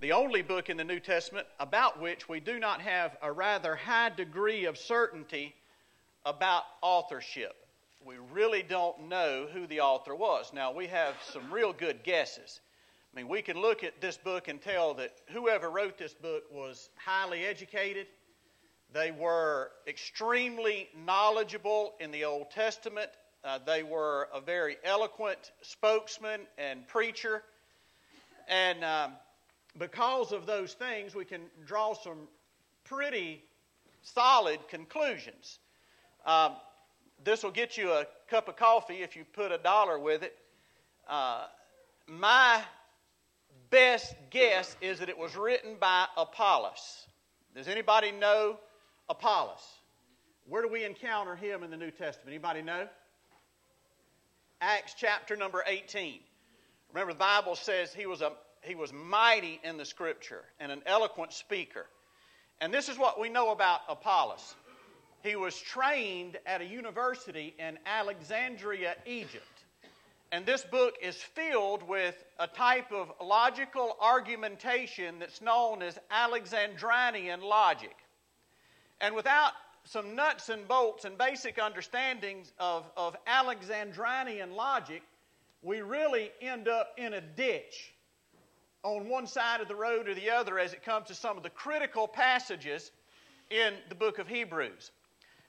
the only book in the New Testament about which we do not have a rather high degree of certainty about authorship. We really don't know who the author was. Now, we have some real good guesses. I mean, we can look at this book and tell that whoever wrote this book was highly educated. They were extremely knowledgeable in the Old Testament. Uh, they were a very eloquent spokesman and preacher. And um, because of those things, we can draw some pretty solid conclusions. Um, this will get you a cup of coffee if you put a dollar with it. Uh, my best guess is that it was written by Apollos. Does anybody know Apollos? Where do we encounter him in the New Testament? Anybody know? Acts chapter number 18. Remember, the Bible says he was, a, he was mighty in the Scripture and an eloquent speaker. And this is what we know about Apollos. He was trained at a university in Alexandria, Egypt. And this book is filled with a type of logical argumentation that's known as Alexandrinian logic. And without some nuts and bolts and basic understandings of, of Alexandrinian logic, we really end up in a ditch on one side of the road or the other as it comes to some of the critical passages in the book of Hebrews.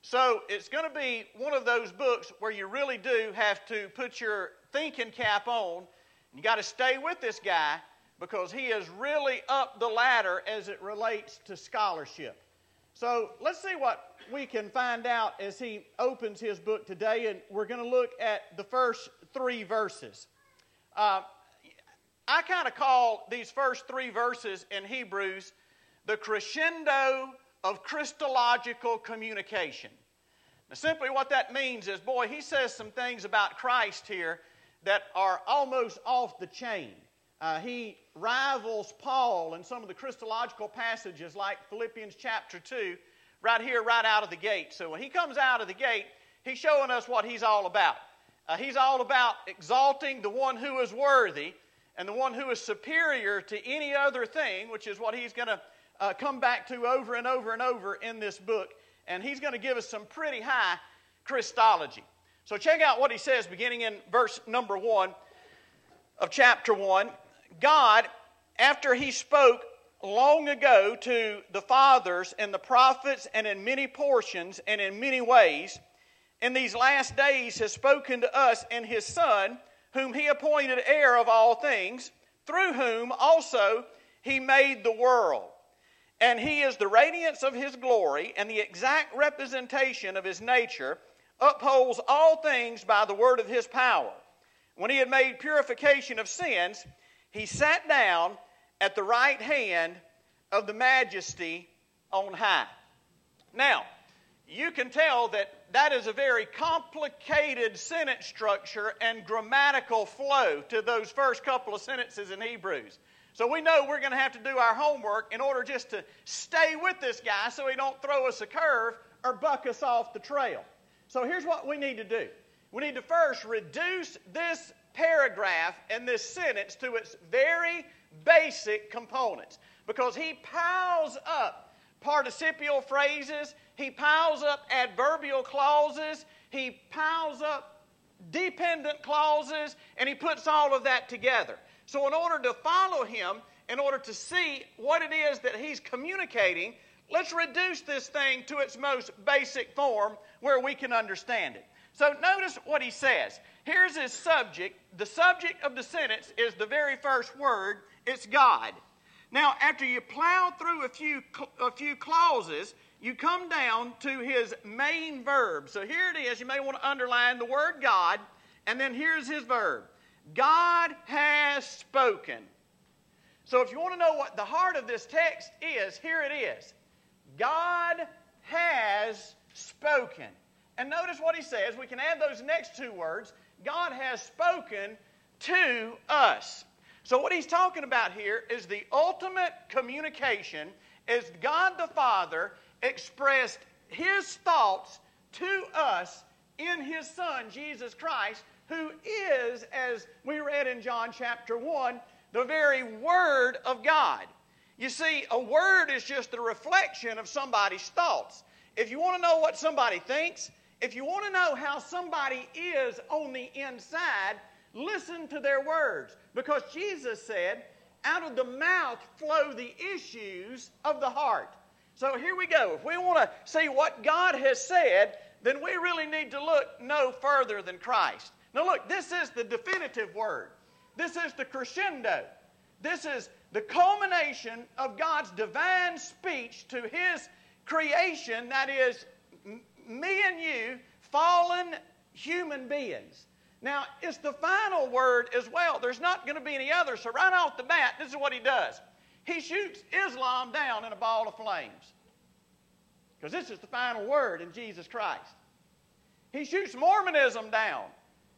So it's going to be one of those books where you really do have to put your thinking cap on. You got to stay with this guy because he is really up the ladder as it relates to scholarship. So let's see what we can find out as he opens his book today, and we're going to look at the first three verses. Uh, I kind of call these first three verses in Hebrews the crescendo of Christological communication. Now, simply what that means is, boy, he says some things about Christ here that are almost off the chain. Uh, he rivals Paul in some of the Christological passages, like Philippians chapter 2, right here, right out of the gate. So when he comes out of the gate, he's showing us what he's all about. Uh, he's all about exalting the one who is worthy and the one who is superior to any other thing, which is what he's going to uh, come back to over and over and over in this book. And he's going to give us some pretty high Christology. So check out what he says beginning in verse number 1 of chapter 1. God, after he spoke long ago to the fathers and the prophets and in many portions and in many ways, in these last days has spoken to us in his Son, whom he appointed heir of all things, through whom also he made the world. And he is the radiance of his glory and the exact representation of his nature, upholds all things by the word of his power. When he had made purification of sins, he sat down at the right hand of the majesty on high. Now, you can tell that that is a very complicated sentence structure and grammatical flow to those first couple of sentences in Hebrews. So we know we're going to have to do our homework in order just to stay with this guy so he don't throw us a curve or buck us off the trail. So here's what we need to do. We need to first reduce this paragraph and this sentence to its very basic components because he piles up participial phrases, he piles up adverbial clauses, he piles up dependent clauses, and he puts all of that together. So, in order to follow him, in order to see what it is that he's communicating, let's reduce this thing to its most basic form where we can understand it. So, notice what he says. Here's his subject. The subject of the sentence is the very first word it's God. Now, after you plow through a few, a few clauses, you come down to his main verb. So here it is. You may want to underline the word God, and then here's his verb God has spoken. So if you want to know what the heart of this text is, here it is God has spoken. And notice what he says. We can add those next two words God has spoken to us. So, what he's talking about here is the ultimate communication is God the Father expressed his thoughts to us in his Son, Jesus Christ, who is, as we read in John chapter 1, the very Word of God. You see, a word is just a reflection of somebody's thoughts. If you want to know what somebody thinks, if you want to know how somebody is on the inside, listen to their words. Because Jesus said, out of the mouth flow the issues of the heart. So here we go. If we want to see what God has said, then we really need to look no further than Christ. Now, look, this is the definitive word. This is the crescendo. This is the culmination of God's divine speech to His creation, that is, me and you, fallen human beings. Now, it's the final word as well. There's not going to be any other. So, right off the bat, this is what he does he shoots Islam down in a ball of flames. Because this is the final word in Jesus Christ. He shoots Mormonism down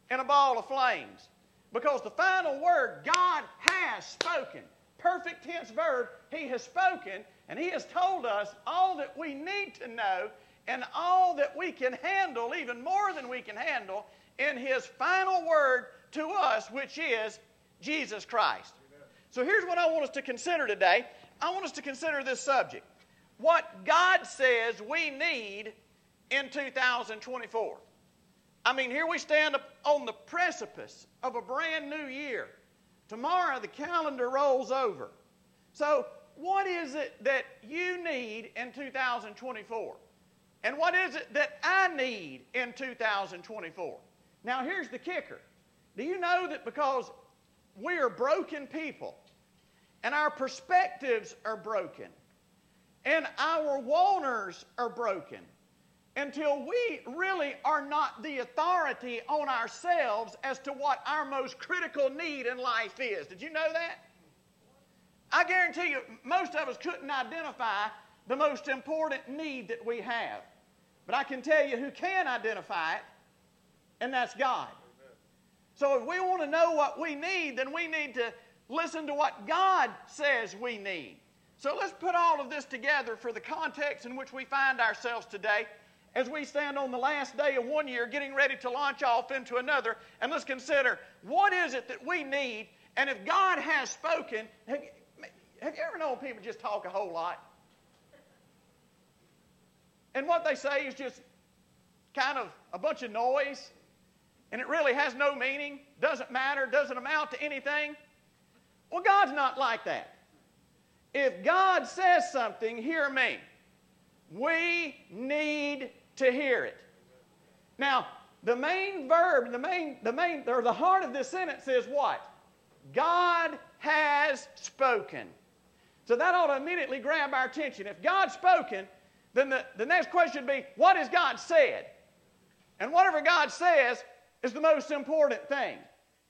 in a ball of flames. Because the final word, God has spoken. Perfect tense verb, He has spoken, and He has told us all that we need to know and all that we can handle, even more than we can handle, in His final word to us, which is Jesus Christ. So here's what I want us to consider today. I want us to consider this subject what God says we need in 2024. I mean, here we stand on the precipice of a brand new year. Tomorrow the calendar rolls over. So, what is it that you need in 2024? And what is it that I need in 2024? Now, here's the kicker. Do you know that because we are broken people and our perspectives are broken and our wanters are broken, until we really are not the authority on ourselves as to what our most critical need in life is. Did you know that? I guarantee you, most of us couldn't identify the most important need that we have. But I can tell you who can identify it, and that's God. So if we want to know what we need, then we need to listen to what God says we need. So let's put all of this together for the context in which we find ourselves today as we stand on the last day of one year getting ready to launch off into another. And let's consider what is it that we need. And if God has spoken, have you, have you ever known people just talk a whole lot? And what they say is just kind of a bunch of noise, and it really has no meaning, doesn't matter, doesn't amount to anything. Well, God's not like that. If God says something, hear me. We need to hear it. Now, the main verb, the main, the main, or the heart of this sentence is what? God has spoken. So that ought to immediately grab our attention. If God's spoken, then the, the next question would be, what has God said? And whatever God says is the most important thing.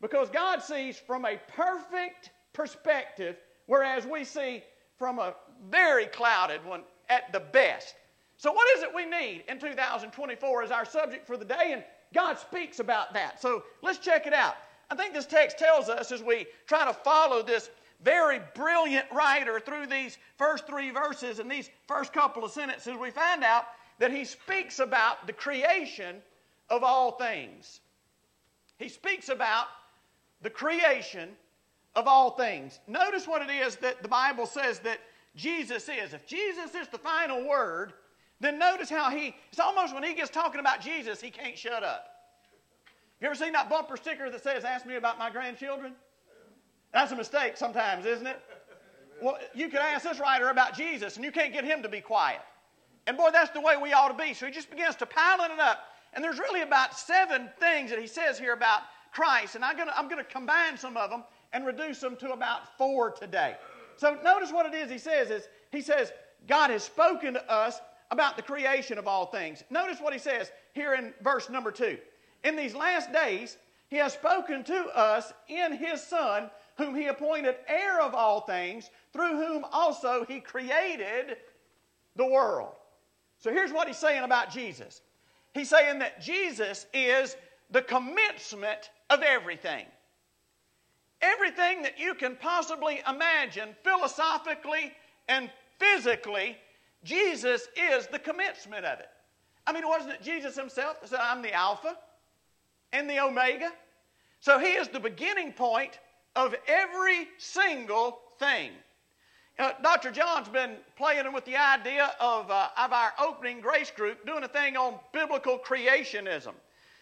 Because God sees from a perfect perspective, whereas we see from a very clouded one at the best. So, what is it we need in 2024 as our subject for the day? And God speaks about that. So, let's check it out. I think this text tells us as we try to follow this very brilliant writer through these first three verses and these first couple of sentences, we find out that he speaks about the creation of all things. He speaks about the creation of all things. Notice what it is that the Bible says that Jesus is. If Jesus is the final word, then notice how he, it's almost when he gets talking about Jesus, he can't shut up. You ever seen that bumper sticker that says, Ask me about my grandchildren? That's a mistake sometimes, isn't it? Well, you could ask this writer about Jesus, and you can't get him to be quiet. And boy, that's the way we ought to be. So he just begins to piling it up. And there's really about seven things that he says here about Christ. And I'm going to I'm going to combine some of them and reduce them to about four today. So notice what it is he says is he says, God has spoken to us about the creation of all things. Notice what he says here in verse number two. In these last days, he has spoken to us in his Son, whom he appointed heir of all things, through whom also he created the world. So here's what he's saying about Jesus. He's saying that Jesus is the commencement of everything. Everything that you can possibly imagine, philosophically and physically, Jesus is the commencement of it. I mean, wasn't it Jesus himself that said, I'm the Alpha and the Omega? So he is the beginning point of every single thing. uh, Dr. John's been playing with the idea of, uh, of our opening grace group doing a thing on biblical creationism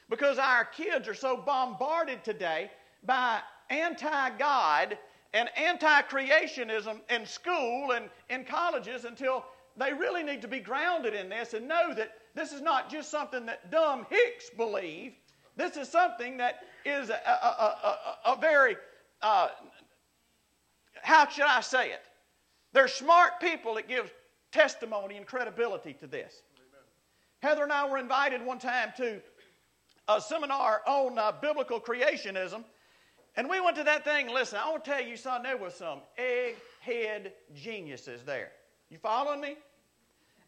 because our kids are so bombarded today by anti God and anti creationism in school and in colleges until they really need to be grounded in this and know that this is not just something that dumb hicks believe. This is something that is a, a, a, a very, uh, how should I say it? They're smart people that give testimony and credibility to this. Heather and I were invited one time to a seminar on uh, biblical creationism. And we went to that thing. Listen, I want to tell you, son, there was some egghead geniuses there. You following me?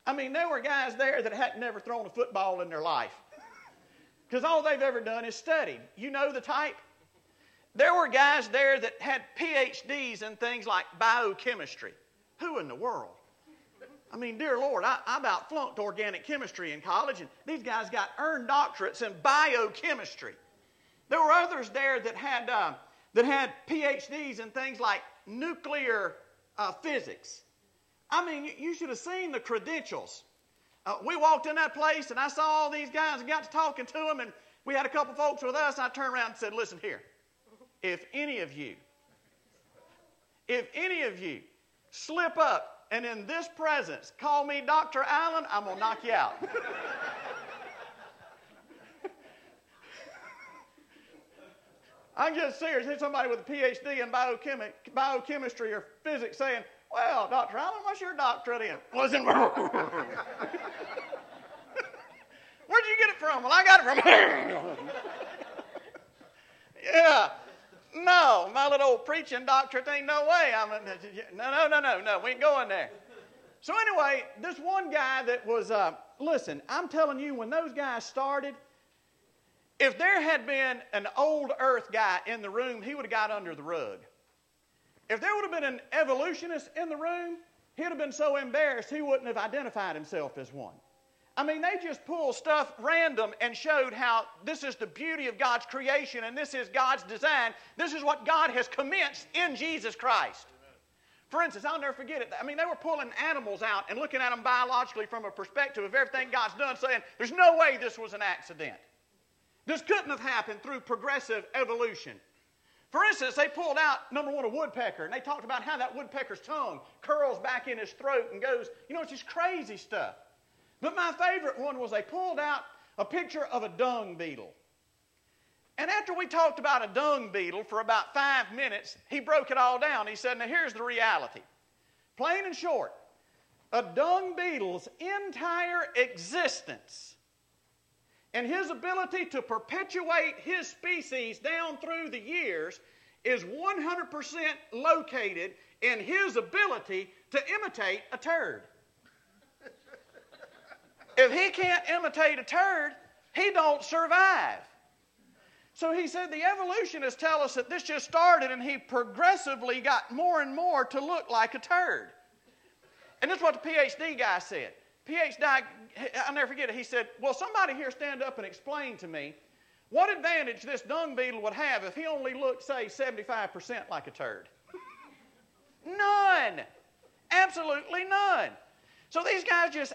I mean, there were guys there that hadn't never thrown a football in their life. Because all they've ever done is studied. You know the type? There were guys there that had PhDs in things like biochemistry. Who in the world? I mean, dear Lord, I, I about flunked organic chemistry in college, and these guys got earned doctorates in biochemistry. There were others there that had, uh, that had PhDs in things like nuclear uh, physics. I mean, you should have seen the credentials. Uh, we walked in that place, and I saw all these guys and got to talking to them, and we had a couple folks with us. And I turned around and said, Listen here, if any of you, if any of you slip up and in this presence call me Dr. Allen, I'm going to knock you out. I'm just serious. Here's somebody with a PhD in biochemi- biochemistry or physics saying, Well, Dr. Allen, what's your doctorate in? Wasn't. Where'd you get it from? Well, I got it from yeah. No, my little old preaching doctorate ain't no way. I'm a, no, no, no, no, no. We ain't going there. So anyway, this one guy that was, uh, listen, I'm telling you, when those guys started, if there had been an old Earth guy in the room, he would have got under the rug. If there would have been an evolutionist in the room, he'd have been so embarrassed he wouldn't have identified himself as one. I mean, they just pulled stuff random and showed how this is the beauty of God's creation and this is God's design. This is what God has commenced in Jesus Christ. For instance, I'll never forget it. I mean, they were pulling animals out and looking at them biologically from a perspective of everything God's done, saying, there's no way this was an accident. This couldn't have happened through progressive evolution. For instance, they pulled out, number one, a woodpecker, and they talked about how that woodpecker's tongue curls back in his throat and goes, you know, it's just crazy stuff. But my favorite one was they pulled out a picture of a dung beetle. And after we talked about a dung beetle for about five minutes, he broke it all down. He said, Now here's the reality. Plain and short, a dung beetle's entire existence and his ability to perpetuate his species down through the years is 100% located in his ability to imitate a turd. If he can't imitate a turd, he don't survive. So he said the evolutionists tell us that this just started and he progressively got more and more to look like a turd. And this is what the PhD guy said. PhD, I'll never forget it. He said, Well, somebody here stand up and explain to me what advantage this dung beetle would have if he only looked, say, 75% like a turd. none. Absolutely none. So these guys just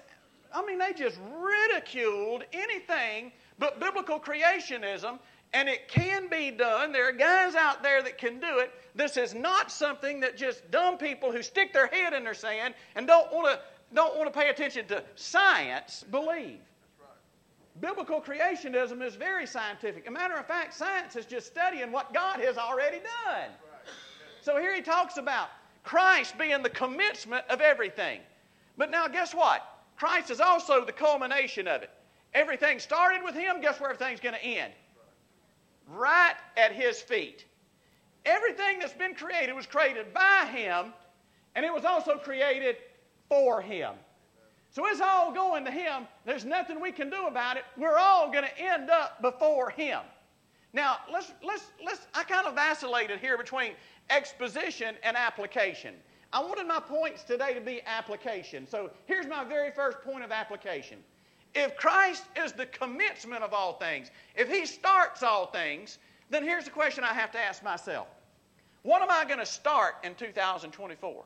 I mean, they just ridiculed anything but biblical creationism, and it can be done. There are guys out there that can do it. This is not something that just dumb people who stick their head in their sand and don't want to don't want to pay attention to science believe. Biblical creationism is very scientific. A matter of fact, science is just studying what God has already done. So here he talks about Christ being the commencement of everything. But now, guess what? Christ is also the culmination of it. Everything started with Him, guess where everything's going to end? Right at His feet. Everything that's been created was created by Him, and it was also created for Him. So it's all going to Him. There's nothing we can do about it. We're all going to end up before Him. Now, let's, let's, let's, I kind of vacillated here between exposition and application. I wanted my points today to be application. So here's my very first point of application. If Christ is the commencement of all things, if He starts all things, then here's the question I have to ask myself What am I going to start in 2024?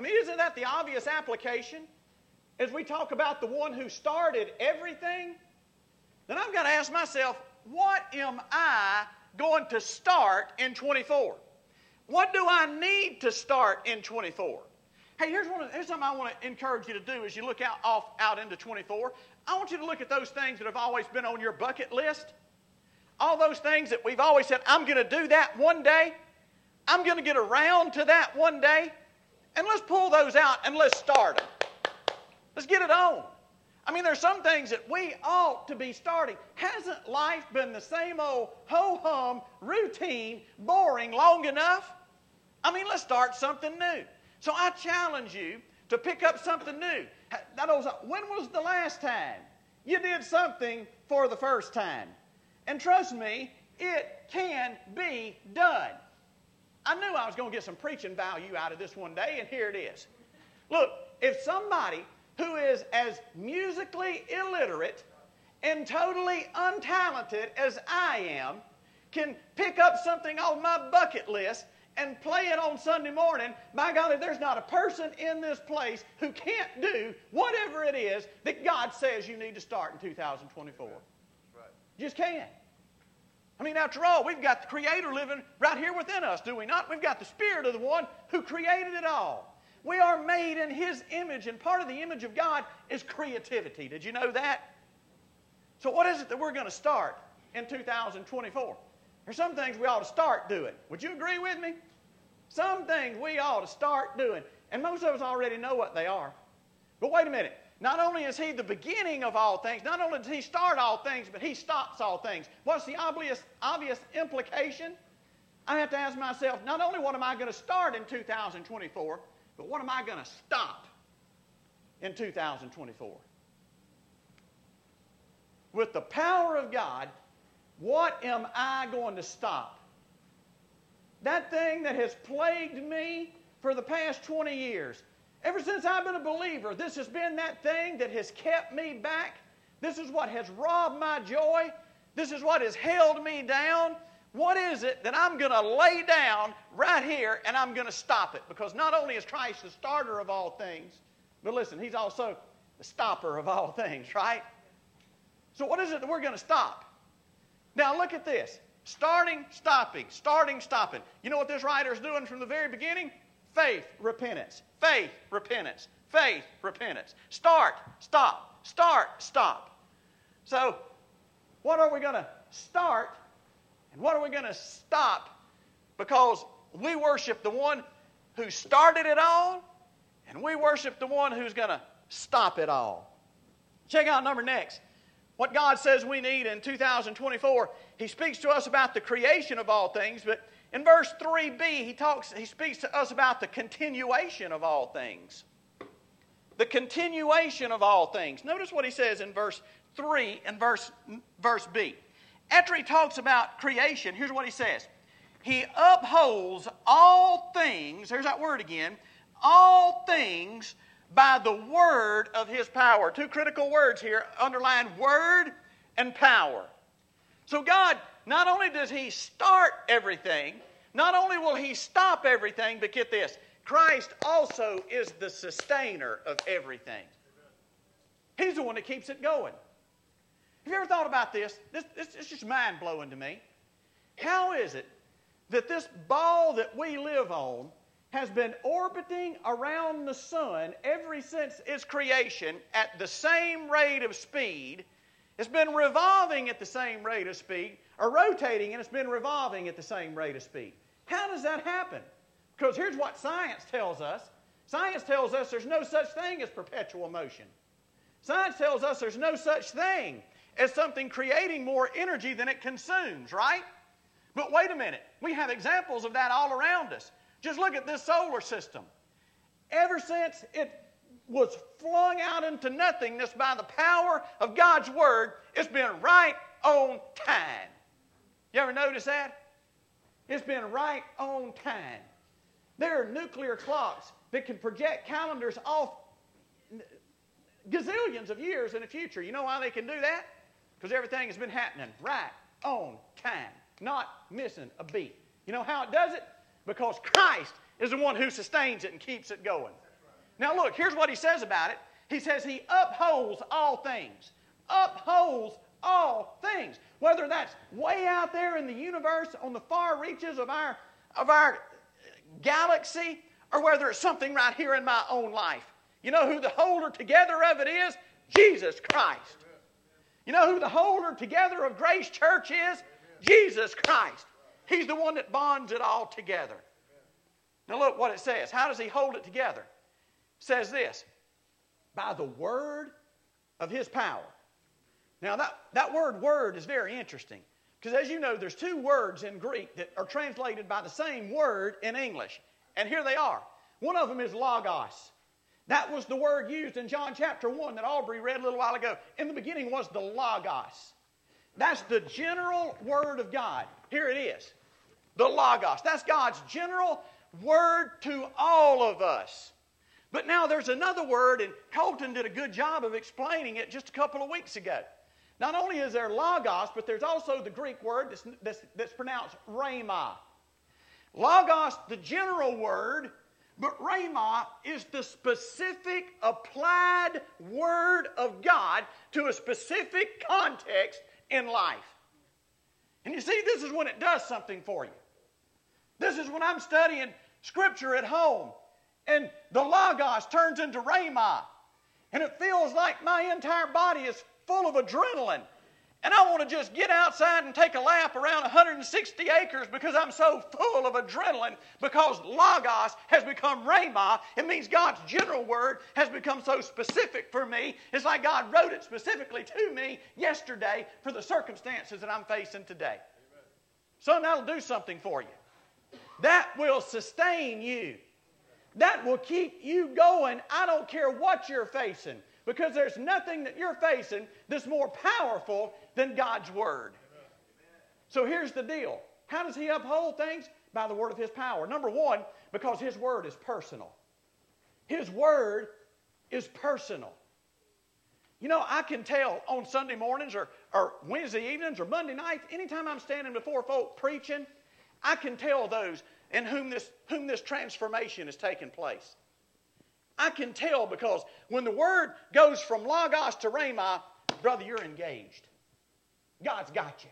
I mean, isn't that the obvious application? As we talk about the one who started everything, then I've got to ask myself, what am I going to start in 24? What do I need to start in 24? Hey, here's, one of, here's something I want to encourage you to do as you look out, off, out into 24. I want you to look at those things that have always been on your bucket list. All those things that we've always said, I'm going to do that one day. I'm going to get around to that one day. And let's pull those out and let's start them. Let's get it on. I mean, there's some things that we ought to be starting. Hasn't life been the same old ho hum, routine, boring long enough? I mean, let's start something new. So I challenge you to pick up something new. When was the last time you did something for the first time? And trust me, it can be done. I knew I was going to get some preaching value out of this one day, and here it is. Look, if somebody who is as musically illiterate and totally untalented as I am can pick up something on my bucket list and play it on Sunday morning, by golly, there's not a person in this place who can't do whatever it is that God says you need to start in 2024. Right. You just can't. I mean, after all, we've got the Creator living right here within us, do we not? We've got the Spirit of the one who created it all. We are made in His image, and part of the image of God is creativity. Did you know that? So, what is it that we're going to start in 2024? There's some things we ought to start doing. Would you agree with me? Some things we ought to start doing. And most of us already know what they are. But wait a minute. Not only is he the beginning of all things, not only does he start all things, but he stops all things. What's the obvious, obvious implication? I have to ask myself not only what am I going to start in 2024, but what am I going to stop in 2024? With the power of God, what am I going to stop? That thing that has plagued me for the past 20 years. Ever since I've been a believer, this has been that thing that has kept me back. This is what has robbed my joy. This is what has held me down. What is it that I'm going to lay down right here and I'm going to stop it? Because not only is Christ the starter of all things, but listen, He's also the stopper of all things, right? So, what is it that we're going to stop? Now, look at this starting, stopping, starting, stopping. You know what this writer is doing from the very beginning? Faith, repentance. Faith, repentance. Faith, repentance. Start, stop, start, stop. So, what are we going to start and what are we going to stop? Because we worship the one who started it all and we worship the one who's going to stop it all. Check out number next what God says we need in 2024. He speaks to us about the creation of all things, but in verse 3b, he talks, he speaks to us about the continuation of all things. The continuation of all things. Notice what he says in verse 3 and verse, verse B. After he talks about creation, here's what he says. He upholds all things, here's that word again, all things by the word of his power. Two critical words here underline word and power. So, God, not only does he start everything, not only will he stop everything, but get this Christ also is the sustainer of everything. He's the one that keeps it going. Have you ever thought about this? This, this it's just mind blowing to me. How is it that this ball that we live on has been orbiting around the sun ever since its creation at the same rate of speed. It's been revolving at the same rate of speed, or rotating and it's been revolving at the same rate of speed. How does that happen? Because here's what science tells us science tells us there's no such thing as perpetual motion. Science tells us there's no such thing as something creating more energy than it consumes, right? But wait a minute, we have examples of that all around us. Just look at this solar system. Ever since it was flung out into nothingness by the power of God's Word, it's been right on time. You ever notice that? It's been right on time. There are nuclear clocks that can project calendars off gazillions of years in the future. You know why they can do that? Because everything has been happening right on time, not missing a beat. You know how it does it? because Christ is the one who sustains it and keeps it going. Now, look, here's what he says about it. He says he upholds all things. Upholds all things. Whether that's way out there in the universe on the far reaches of our, of our galaxy, or whether it's something right here in my own life. You know who the holder together of it is? Jesus Christ. You know who the holder together of Grace Church is? Jesus Christ. He's the one that bonds it all together. Now look what it says. How does he hold it together? Says this by the word of his power. Now that, that word word is very interesting. Because as you know, there's two words in Greek that are translated by the same word in English. And here they are. One of them is logos. That was the word used in John chapter 1 that Aubrey read a little while ago. In the beginning was the logos. That's the general word of God. Here it is. The logos. That's God's general word to all of us. But now there's another word, and Colton did a good job of explaining it just a couple of weeks ago. Not only is there logos, but there's also the Greek word that's, that's, that's pronounced rhema. Logos, the general word, but rhema is the specific applied word of God to a specific context in life. And you see, this is when it does something for you. This is when I'm studying Scripture at home and the Logos turns into Rhema. And it feels like my entire body is full of adrenaline. And I want to just get outside and take a lap around 160 acres because I'm so full of adrenaline because Logos has become Rhema. It means God's general word has become so specific for me. It's like God wrote it specifically to me yesterday for the circumstances that I'm facing today. Amen. Son, that'll do something for you. That will sustain you. That will keep you going. I don't care what you're facing because there's nothing that you're facing that's more powerful than God's Word. So here's the deal how does He uphold things? By the word of His power. Number one, because His Word is personal. His Word is personal. You know, I can tell on Sunday mornings or, or Wednesday evenings or Monday nights, anytime I'm standing before folk preaching, I can tell those in whom this, whom this transformation is taking place. I can tell because when the word goes from Logos to Rhema, brother, you're engaged. God's got you.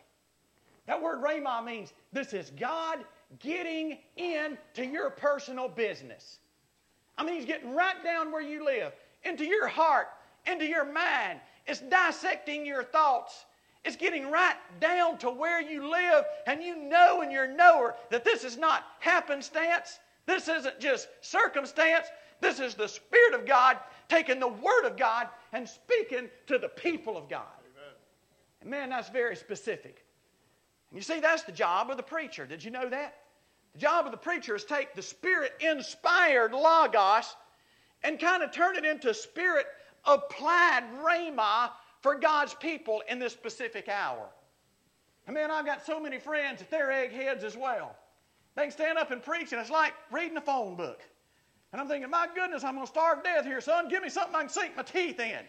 That word Rhema means this is God getting into your personal business. I mean, He's getting right down where you live, into your heart, into your mind. It's dissecting your thoughts. It's getting right down to where you live, and you know in your knower that this is not happenstance. This isn't just circumstance. This is the Spirit of God taking the Word of God and speaking to the people of God. Amen. And man, that's very specific. And you see, that's the job of the preacher. Did you know that? The job of the preacher is take the Spirit inspired Logos and kind of turn it into Spirit applied Rhema for God's people in this specific hour. And man, I've got so many friends that they're eggheads as well. They can stand up and preach, and it's like reading a phone book. And I'm thinking, my goodness, I'm going to starve to death here, son. Give me something I can sink my teeth in.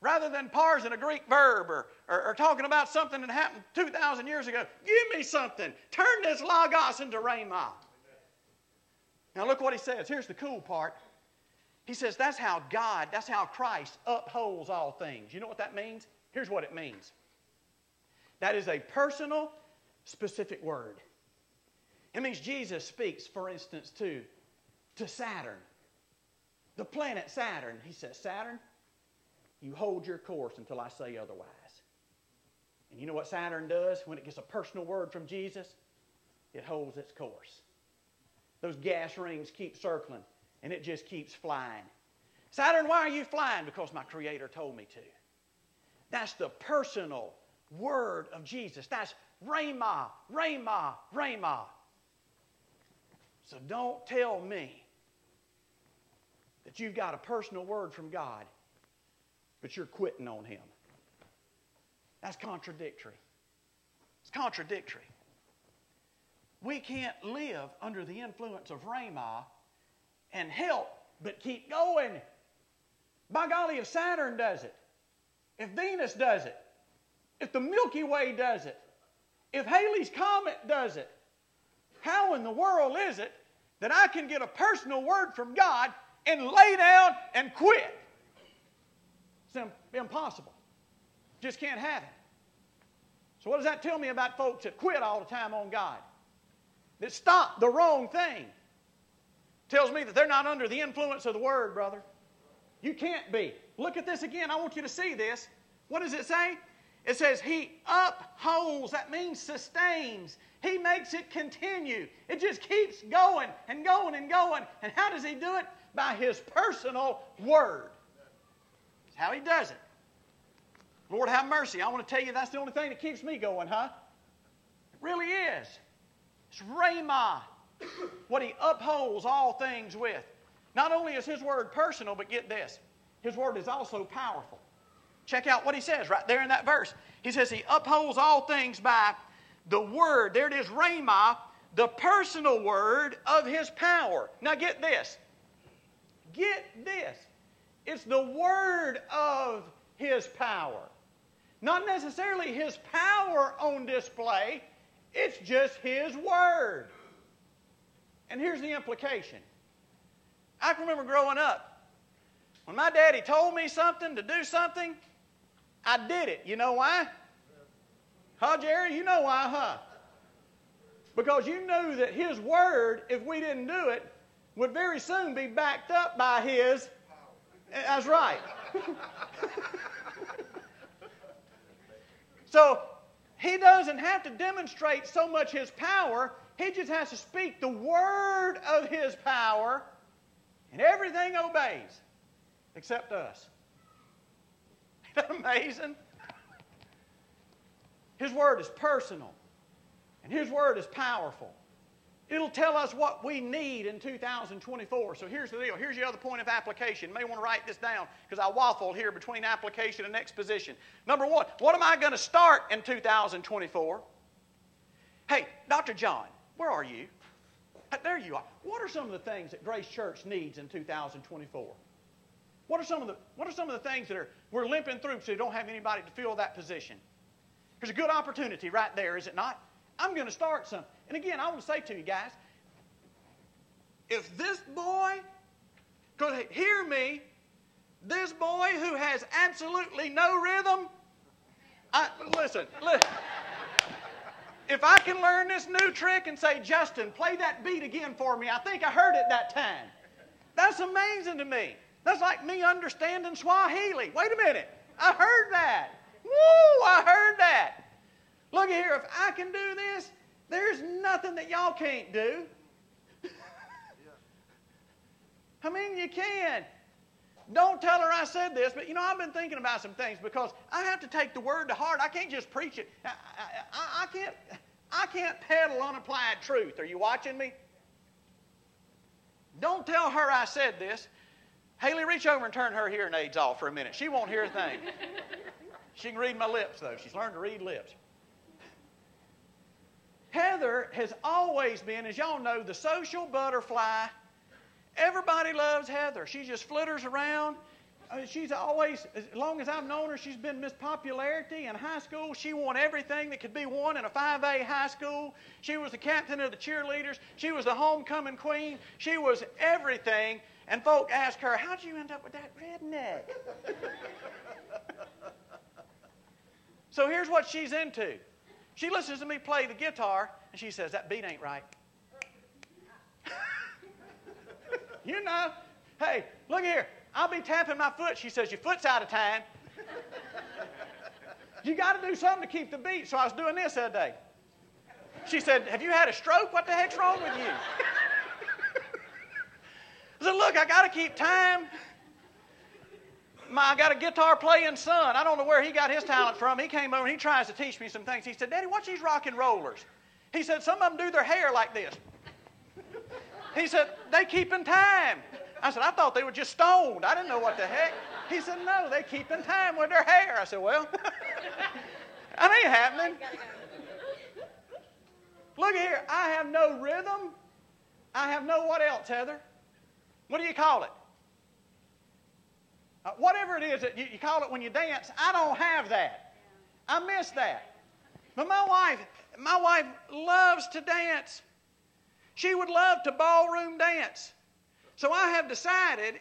Rather than parsing a Greek verb or, or, or talking about something that happened 2,000 years ago, give me something. Turn this Logos into Rhema. Now, look what he says. Here's the cool part. He says that's how God, that's how Christ upholds all things. You know what that means? Here's what it means that is a personal, specific word. It means Jesus speaks, for instance, to, to Saturn, the planet Saturn. He says, Saturn, you hold your course until I say otherwise. And you know what Saturn does when it gets a personal word from Jesus? It holds its course. Those gas rings keep circling and it just keeps flying. Saturn, why are you flying? Because my Creator told me to. That's the personal word of Jesus. That's Rhema, Rhema, Rhema. So don't tell me that you've got a personal word from God, but you're quitting on Him. That's contradictory. It's contradictory. We can't live under the influence of Rhema and help, but keep going. By golly, if Saturn does it, if Venus does it, if the Milky Way does it, if Halley's Comet does it, how in the world is it that I can get a personal word from God and lay down and quit. It's impossible. Just can't have it. So, what does that tell me about folks that quit all the time on God? That stop the wrong thing. Tells me that they're not under the influence of the Word, brother. You can't be. Look at this again. I want you to see this. What does it say? It says, He upholds. That means sustains. He makes it continue. It just keeps going and going and going. And how does He do it? By His personal Word. That's how He does it. Lord, have mercy. I want to tell you that's the only thing that keeps me going, huh? It really is. It's Rhema, what He upholds all things with. Not only is His Word personal, but get this His Word is also powerful. Check out what He says right there in that verse. He says He upholds all things by the Word. There it is, Rhema, the personal Word of His power. Now get this. Get this. It's the Word of His power. Not necessarily His power on display, it's just His Word. And here's the implication I can remember growing up. When my daddy told me something to do something, I did it. You know why? Huh, Jerry? You know why, huh? Because you knew that his word, if we didn't do it, would very soon be backed up by his. That's right. so he doesn't have to demonstrate so much his power, he just has to speak the word of his power and everything obeys except us. Isn't that amazing? His word is personal, and His word is powerful. It'll tell us what we need in 2024. So here's the deal. Here's the other point of application. You may want to write this down because I waffled here between application and exposition. Number one, what am I going to start in 2024? Hey, Dr. John, where are you? There you are. What are some of the things that Grace Church needs in 2024? What are some of the, what are some of the things that are, we're limping through so you don't have anybody to fill that position? There's a good opportunity right there, is it not? I'm going to start something. And again, I want to say to you guys, if this boy could hear me, this boy who has absolutely no rhythm, I, listen, listen. If I can learn this new trick and say, Justin, play that beat again for me, I think I heard it that time. That's amazing to me. That's like me understanding Swahili. Wait a minute. I heard that. Woo, I heard that. Look here, if I can do this, there's nothing that y'all can't do. I mean, you can. Don't tell her I said this, but you know, I've been thinking about some things because I have to take the word to heart. I can't just preach it. I, I, I can't, I can't peddle unapplied truth. Are you watching me? Don't tell her I said this. Haley, reach over and turn her hearing aids off for a minute. She won't hear a thing. she can read my lips, though. She's learned to read lips. Heather has always been, as y'all know, the social butterfly Everybody loves Heather. She just flitters around. Uh, she's always, as long as I've known her, she's been Miss Popularity in high school. She won everything that could be won in a 5A high school. She was the captain of the cheerleaders. She was the homecoming queen. She was everything. And folk ask her, How'd you end up with that redneck? so here's what she's into. She listens to me play the guitar, and she says, That beat ain't right. You know. Hey, look here. I'll be tapping my foot. She says, Your foot's out of time. you got to do something to keep the beat. So I was doing this that day. She said, Have you had a stroke? What the heck's wrong with you? I said, Look, I got to keep time. My, I got a guitar playing son. I don't know where he got his talent from. He came over and he tries to teach me some things. He said, Daddy, watch these rock and rollers. He said, Some of them do their hair like this. He said, they keep in time. I said, I thought they were just stoned. I didn't know what the heck. He said, no, they keep in time with their hair. I said, well, that ain't happening. Look here, I have no rhythm. I have no what else, Heather? What do you call it? Uh, whatever it is that you, you call it when you dance, I don't have that. I miss that. But my wife, my wife loves to dance. She would love to ballroom dance. So I have decided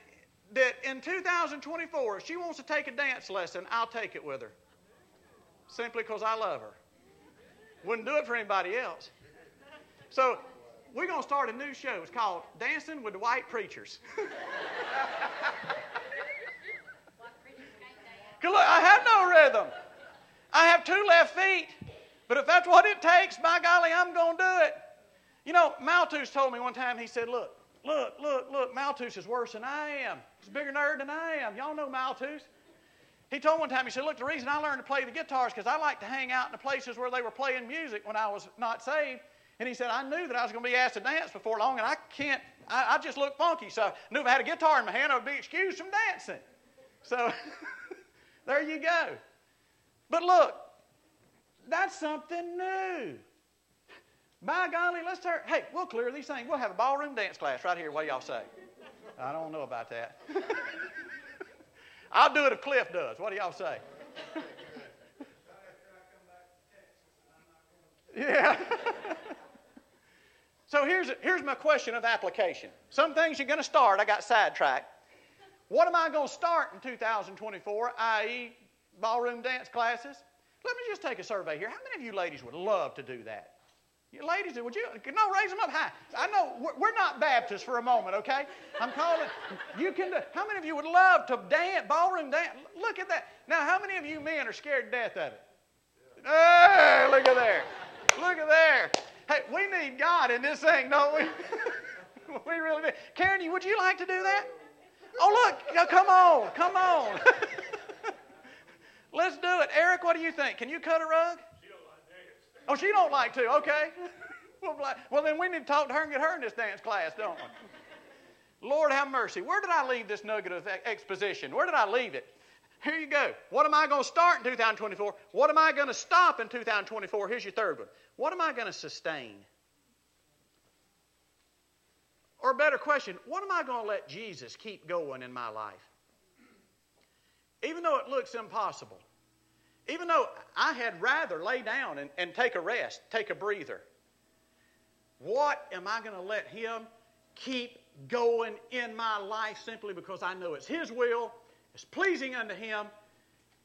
that in 2024, if she wants to take a dance lesson, I'll take it with her. Simply because I love her. Wouldn't do it for anybody else. So we're going to start a new show. It's called Dancing with the White Preachers. look, I have no rhythm. I have two left feet. But if that's what it takes, by golly, I'm going to do it. You know, Malthus told me one time, he said, Look, look, look, look, Malthus is worse than I am. He's a bigger nerd than I am. Y'all know Malthus. He told one time, he said, Look, the reason I learned to play the guitar is because I like to hang out in the places where they were playing music when I was not saved. And he said, I knew that I was going to be asked to dance before long, and I can't, I, I just look funky. So I knew if I had a guitar in my hand, I would be excused from dancing. So there you go. But look, that's something new. By golly, let's turn. Hey, we'll clear these things. We'll have a ballroom dance class right here. What do y'all say? I don't know about that. I'll do it if Cliff does. What do y'all say? yeah. so here's, here's my question of application. Some things you're going to start, I got sidetracked. What am I going to start in 2024, i.e., ballroom dance classes? Let me just take a survey here. How many of you ladies would love to do that? You ladies, would you? No, raise them up high. I know we're not Baptists for a moment, okay? I'm calling. You can. Do, how many of you would love to dance, ballroom dance? Look at that. Now, how many of you men are scared to death of it? Hey, look at there. Look at there. Hey, we need God in this thing, don't we? we really do. Karen, would you like to do that? Oh, look. Come on. Come on. Let's do it. Eric, what do you think? Can you cut a rug? She don't like dance. Oh, she don't like to. Okay. well, then we need to talk to her and get her in this dance class, don't we? Lord have mercy. Where did I leave this nugget of exposition? Where did I leave it? Here you go. What am I going to start in 2024? What am I going to stop in 2024? Here's your third one. What am I going to sustain? Or better question, what am I going to let Jesus keep going in my life? Even though it looks impossible. Even though I had rather lay down and, and take a rest, take a breather. What am I going to let Him keep going in my life simply because I know it's His will, it's pleasing unto Him,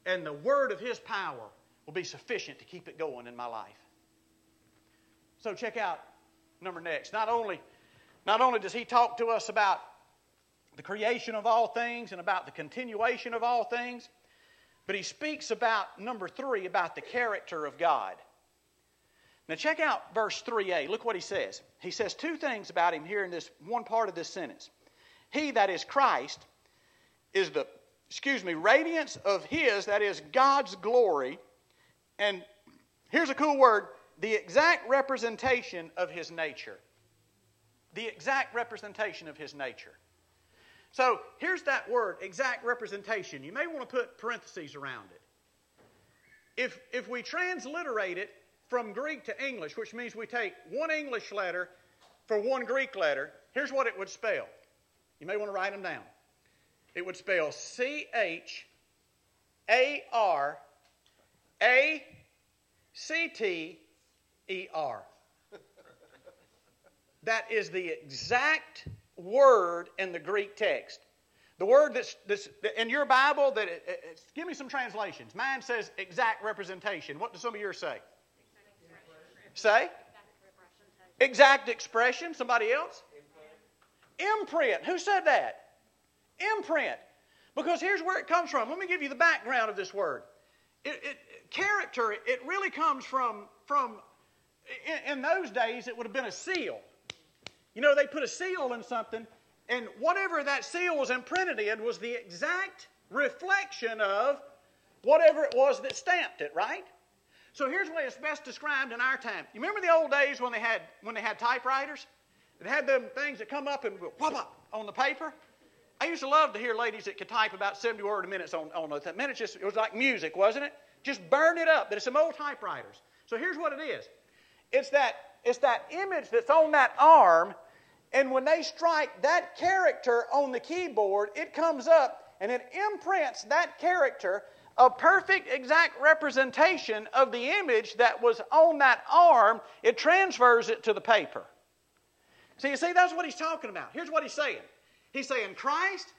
and the word of His power will be sufficient to keep it going in my life? So check out number next. Not only, not only does He talk to us about the creation of all things and about the continuation of all things. But he speaks about, number three, about the character of God. Now, check out verse 3a. Look what he says. He says two things about him here in this one part of this sentence. He, that is Christ, is the, excuse me, radiance of his, that is God's glory. And here's a cool word the exact representation of his nature. The exact representation of his nature. So here's that word, exact representation. You may want to put parentheses around it. If, if we transliterate it from Greek to English, which means we take one English letter for one Greek letter, here's what it would spell. You may want to write them down. It would spell C H A R A C T E R. That is the exact word in the Greek text. The word that's, that's in your Bible, that it, it, give me some translations. Mine says exact representation. What do some of yours say? Say? Exact expression. Somebody else? Imprint. Who said that? Imprint. Because here's where it comes from. Let me give you the background of this word. It, it, character, it really comes from, from in, in those days, it would have been a seal. You know, they put a seal in something, and whatever that seal was imprinted in was the exact reflection of whatever it was that stamped it, right? So here's the way it's best described in our time. You remember the old days when they had when they had typewriters? It had them things that come up and go up on the paper. I used to love to hear ladies that could type about 70 words a minute on, on a minute. Just it was like music, wasn't it? Just burn it up. But it's some old typewriters. So here's what it is. It's that it's that image that's on that arm, and when they strike that character on the keyboard, it comes up and it imprints that character a perfect exact representation of the image that was on that arm. It transfers it to the paper. So you see, that's what he's talking about. Here's what he's saying. He's saying Christ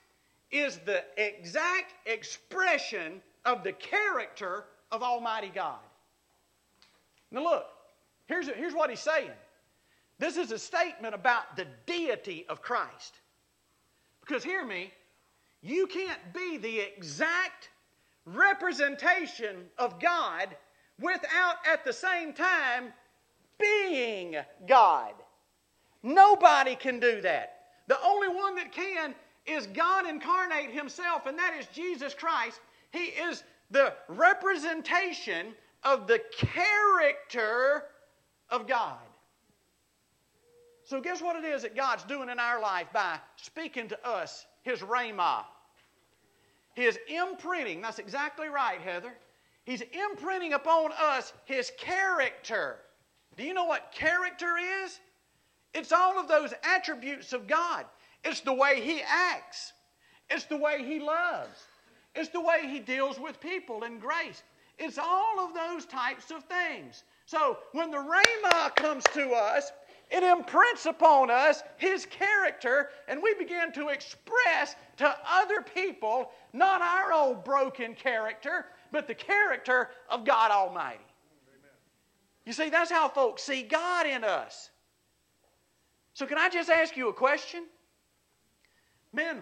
is the exact expression of the character of Almighty God. Now, look, here's, here's what he's saying. This is a statement about the deity of Christ. Because, hear me, you can't be the exact representation of God without at the same time being God. Nobody can do that. The only one that can is God incarnate Himself, and that is Jesus Christ. He is the representation of the character of God. So, guess what it is that God's doing in our life by speaking to us His Rhema? His imprinting, that's exactly right, Heather. He's imprinting upon us His character. Do you know what character is? It's all of those attributes of God. It's the way He acts, it's the way He loves, it's the way He deals with people in grace. It's all of those types of things. So when the Rhema comes to us, it imprints upon us His character, and we begin to express to other people not our old broken character, but the character of God Almighty. You see, that's how folks see God in us. So, can I just ask you a question? Men,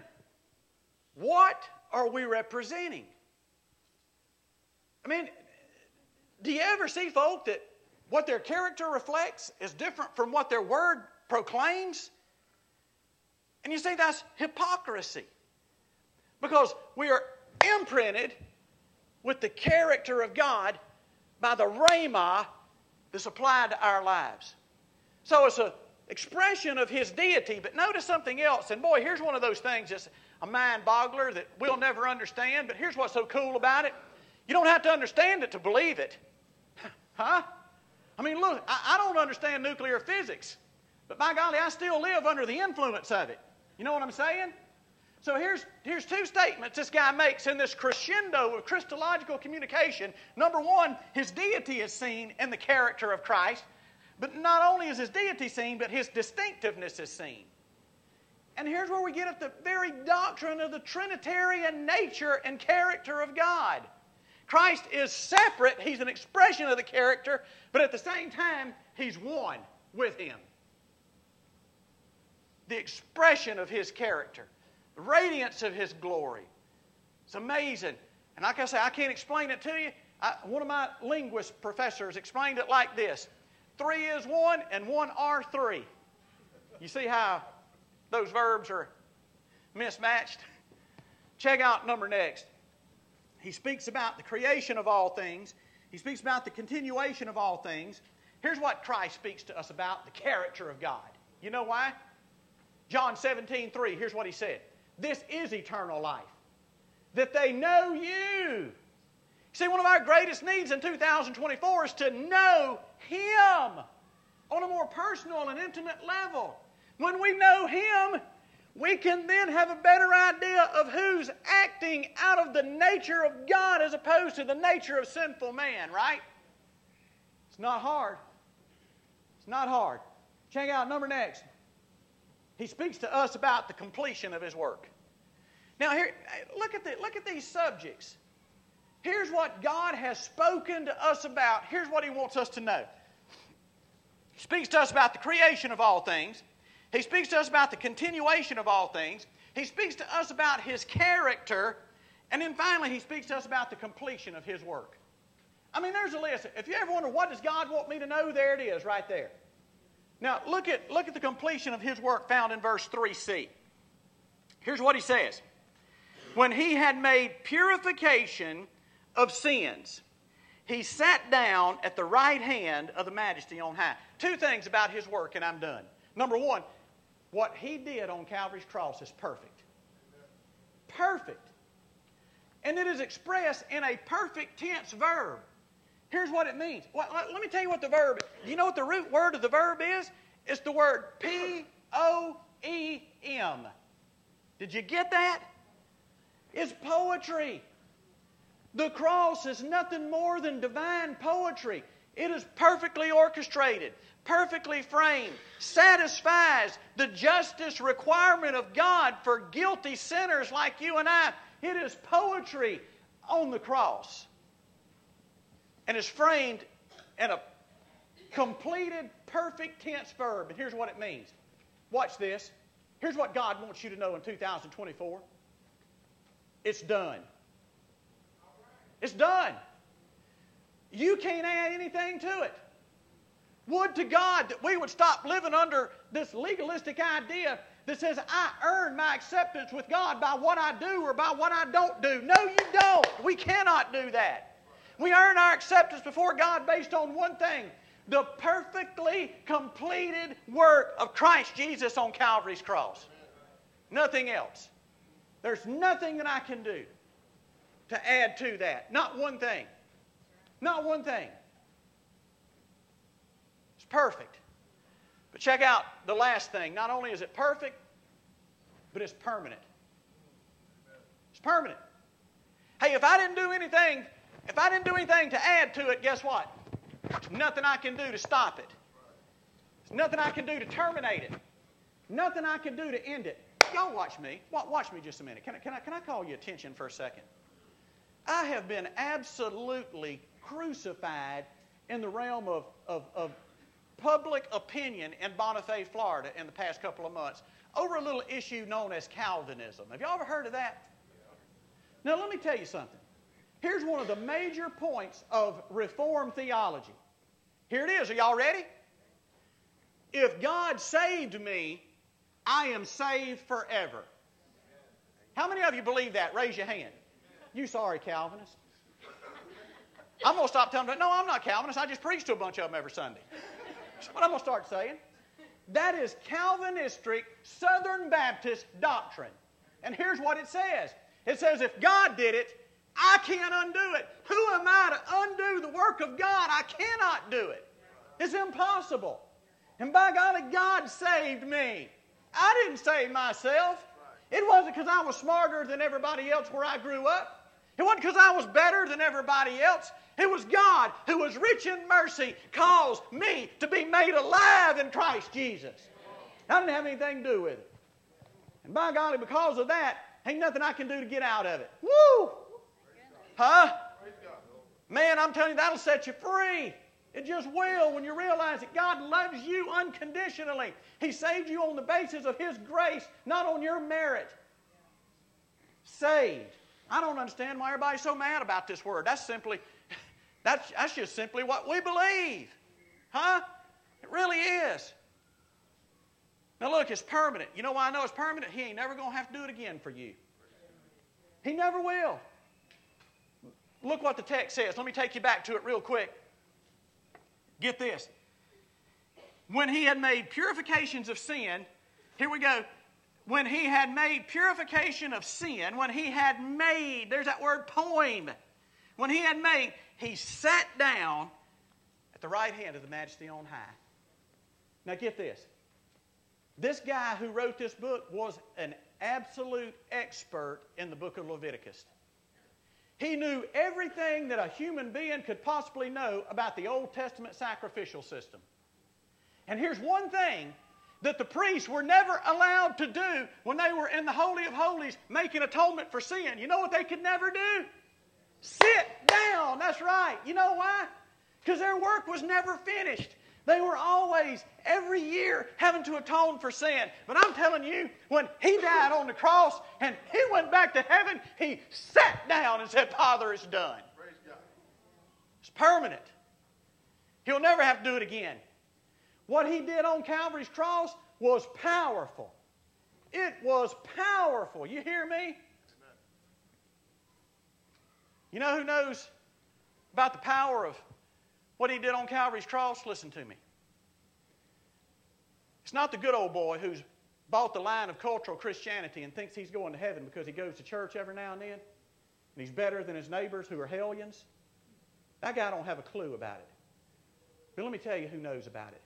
what are we representing? I mean, do you ever see folk that what their character reflects is different from what their word proclaims? And you say that's hypocrisy. Because we are imprinted with the character of God by the rhema that's applied to our lives. So it's an expression of His deity. But notice something else. And boy, here's one of those things that's a mind boggler that we'll never understand. But here's what's so cool about it you don't have to understand it to believe it. Huh? I mean, look, I, I don't understand nuclear physics. But by golly, I still live under the influence of it. You know what I'm saying? So here's, here's two statements this guy makes in this crescendo of Christological communication. Number one, his deity is seen in the character of Christ. But not only is his deity seen, but his distinctiveness is seen. And here's where we get at the very doctrine of the Trinitarian nature and character of God. Christ is separate, he's an expression of the character, but at the same time, he's one with him. The expression of his character the radiance of His glory. It's amazing. And like I say, I can't explain it to you. I, one of my linguist professors explained it like this three is one, and one are three. You see how those verbs are mismatched? Check out number next. He speaks about the creation of all things, he speaks about the continuation of all things. Here's what Christ speaks to us about the character of God. You know why? John 17, 3, here's what he said this is eternal life. That they know you. See, one of our greatest needs in 2024 is to know Him on a more personal and intimate level. When we know Him, we can then have a better idea of who's acting out of the nature of God as opposed to the nature of sinful man, right? It's not hard. It's not hard. Check out number next. He speaks to us about the completion of his work. Now, here, look at, the, look at these subjects. Here's what God has spoken to us about. Here's what He wants us to know. He speaks to us about the creation of all things. He speaks to us about the continuation of all things. He speaks to us about His character. And then finally, He speaks to us about the completion of His work. I mean, there's a list. If you ever wonder, what does God want me to know? There it is, right there. Now, look at, look at the completion of his work found in verse 3c. Here's what he says When he had made purification of sins, he sat down at the right hand of the majesty on high. Two things about his work, and I'm done. Number one, what he did on Calvary's cross is perfect. Perfect. And it is expressed in a perfect tense verb. Here's what it means. Well, let me tell you what the verb. Do you know what the root word of the verb is? It's the word P O E M. Did you get that? It's poetry. The cross is nothing more than divine poetry. It is perfectly orchestrated, perfectly framed, satisfies the justice requirement of God for guilty sinners like you and I. It is poetry on the cross. And is framed in a completed, perfect tense verb. And here's what it means. Watch this. Here's what God wants you to know in 2024 it's done. It's done. You can't add anything to it. Would to God that we would stop living under this legalistic idea that says, I earn my acceptance with God by what I do or by what I don't do. No, you don't. We cannot do that. We earn our acceptance before God based on one thing the perfectly completed work of Christ Jesus on Calvary's cross. Nothing else. There's nothing that I can do to add to that. Not one thing. Not one thing. Perfect. But check out the last thing. Not only is it perfect, but it's permanent. It's permanent. Hey, if I didn't do anything, if I didn't do anything to add to it, guess what? There's nothing I can do to stop it. There's nothing I can do to terminate it. Nothing I can do to end it. Y'all watch me. Watch me just a minute. Can I, can I, can I call your attention for a second? I have been absolutely crucified in the realm of, of, of public opinion in Bonifay, Florida, in the past couple of months over a little issue known as Calvinism. Have y'all ever heard of that? Now, let me tell you something. Here's one of the major points of Reformed theology. Here it is. Are y'all ready? If God saved me, I am saved forever. How many of you believe that? Raise your hand. You sorry, Calvinist. I'm going to stop telling them, no, I'm not Calvinist. I just preach to a bunch of them every Sunday. That's what I'm going to start saying. That is Calvinistic Southern Baptist doctrine. And here's what it says it says, if God did it, I can't undo it. Who am I to undo the work of God? I cannot do it. It's impossible. And by golly, God saved me. I didn't save myself. It wasn't because I was smarter than everybody else where I grew up. It wasn't because I was better than everybody else. It was God who was rich in mercy caused me to be made alive in Christ Jesus. I didn't have anything to do with it. And by golly, because of that, ain't nothing I can do to get out of it. Woo! Huh? Man, I'm telling you, that'll set you free. It just will when you realize that God loves you unconditionally. He saved you on the basis of His grace, not on your merit. Saved. I don't understand why everybody's so mad about this word. That's simply, that's, that's just simply what we believe. Huh? It really is. Now look, it's permanent. You know why I know it's permanent? He ain't never going to have to do it again for you. He never will. Look what the text says. Let me take you back to it real quick. Get this. When he had made purifications of sin, here we go. When he had made purification of sin, when he had made, there's that word poem. When he had made, he sat down at the right hand of the majesty on high. Now get this. This guy who wrote this book was an absolute expert in the book of Leviticus. He knew everything that a human being could possibly know about the Old Testament sacrificial system. And here's one thing that the priests were never allowed to do when they were in the Holy of Holies making atonement for sin. You know what they could never do? Sit down. That's right. You know why? Because their work was never finished. They were always, every year, having to atone for sin. But I'm telling you, when he died on the cross and he went back to heaven, he sat down and said, Father, it's done. It's permanent. He'll never have to do it again. What he did on Calvary's cross was powerful. It was powerful. You hear me? You know who knows about the power of what he did on Calvary's cross, listen to me. It's not the good old boy who's bought the line of cultural Christianity and thinks he's going to heaven because he goes to church every now and then and he's better than his neighbors who are hellions. That guy don't have a clue about it. But let me tell you who knows about it.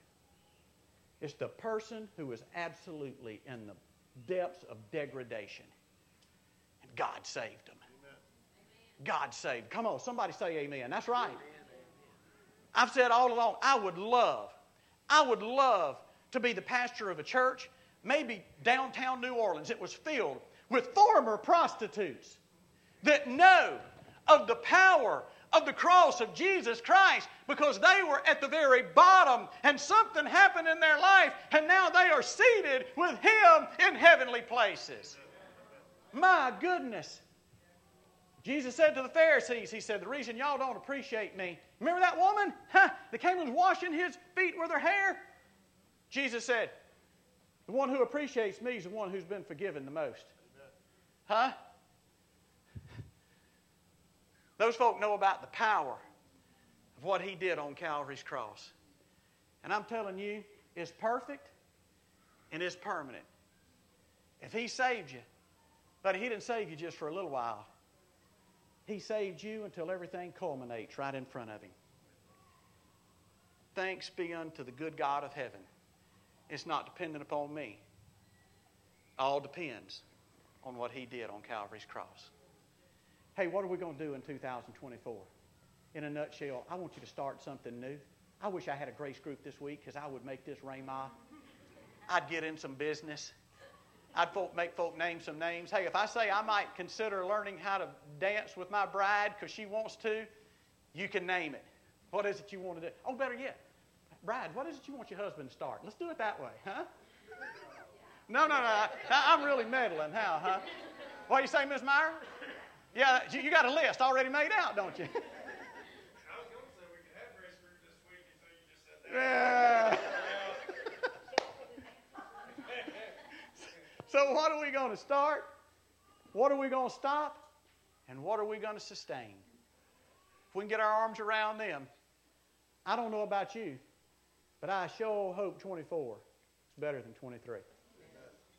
It's the person who is absolutely in the depths of degradation. And God saved them. God saved. Come on, somebody say amen. That's right. I've said all along, I would love, I would love to be the pastor of a church, maybe downtown New Orleans. It was filled with former prostitutes that know of the power of the cross of Jesus Christ because they were at the very bottom and something happened in their life and now they are seated with Him in heavenly places. My goodness. Jesus said to the Pharisees, He said, The reason y'all don't appreciate me, remember that woman huh, that came and was washing his feet with her hair? Jesus said, The one who appreciates me is the one who's been forgiven the most. Huh? Those folk know about the power of what he did on Calvary's cross. And I'm telling you, it's perfect and it's permanent. If he saved you, but he didn't save you just for a little while. He saved you until everything culminates right in front of him. Thanks be unto the good God of heaven. It's not dependent upon me. All depends on what he did on Calvary's cross. Hey, what are we going to do in 2024? In a nutshell, I want you to start something new. I wish I had a grace group this week because I would make this Rhema. I'd get in some business. I'd folk, make folk name some names. Hey, if I say I might consider learning how to dance with my bride because she wants to, you can name it. What is it you want to do? Oh, better yet, bride, what is it you want your husband to start? Let's do it that way, huh? No, no, no. I, I'm really meddling. How, huh? What do you say, Miss Meyer? Yeah, you got a list already made out, don't you? Yeah. So, what are we going to start? What are we going to stop? And what are we going to sustain? If we can get our arms around them, I don't know about you, but I sure hope 24 is better than 23.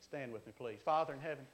Stand with me, please. Father in heaven.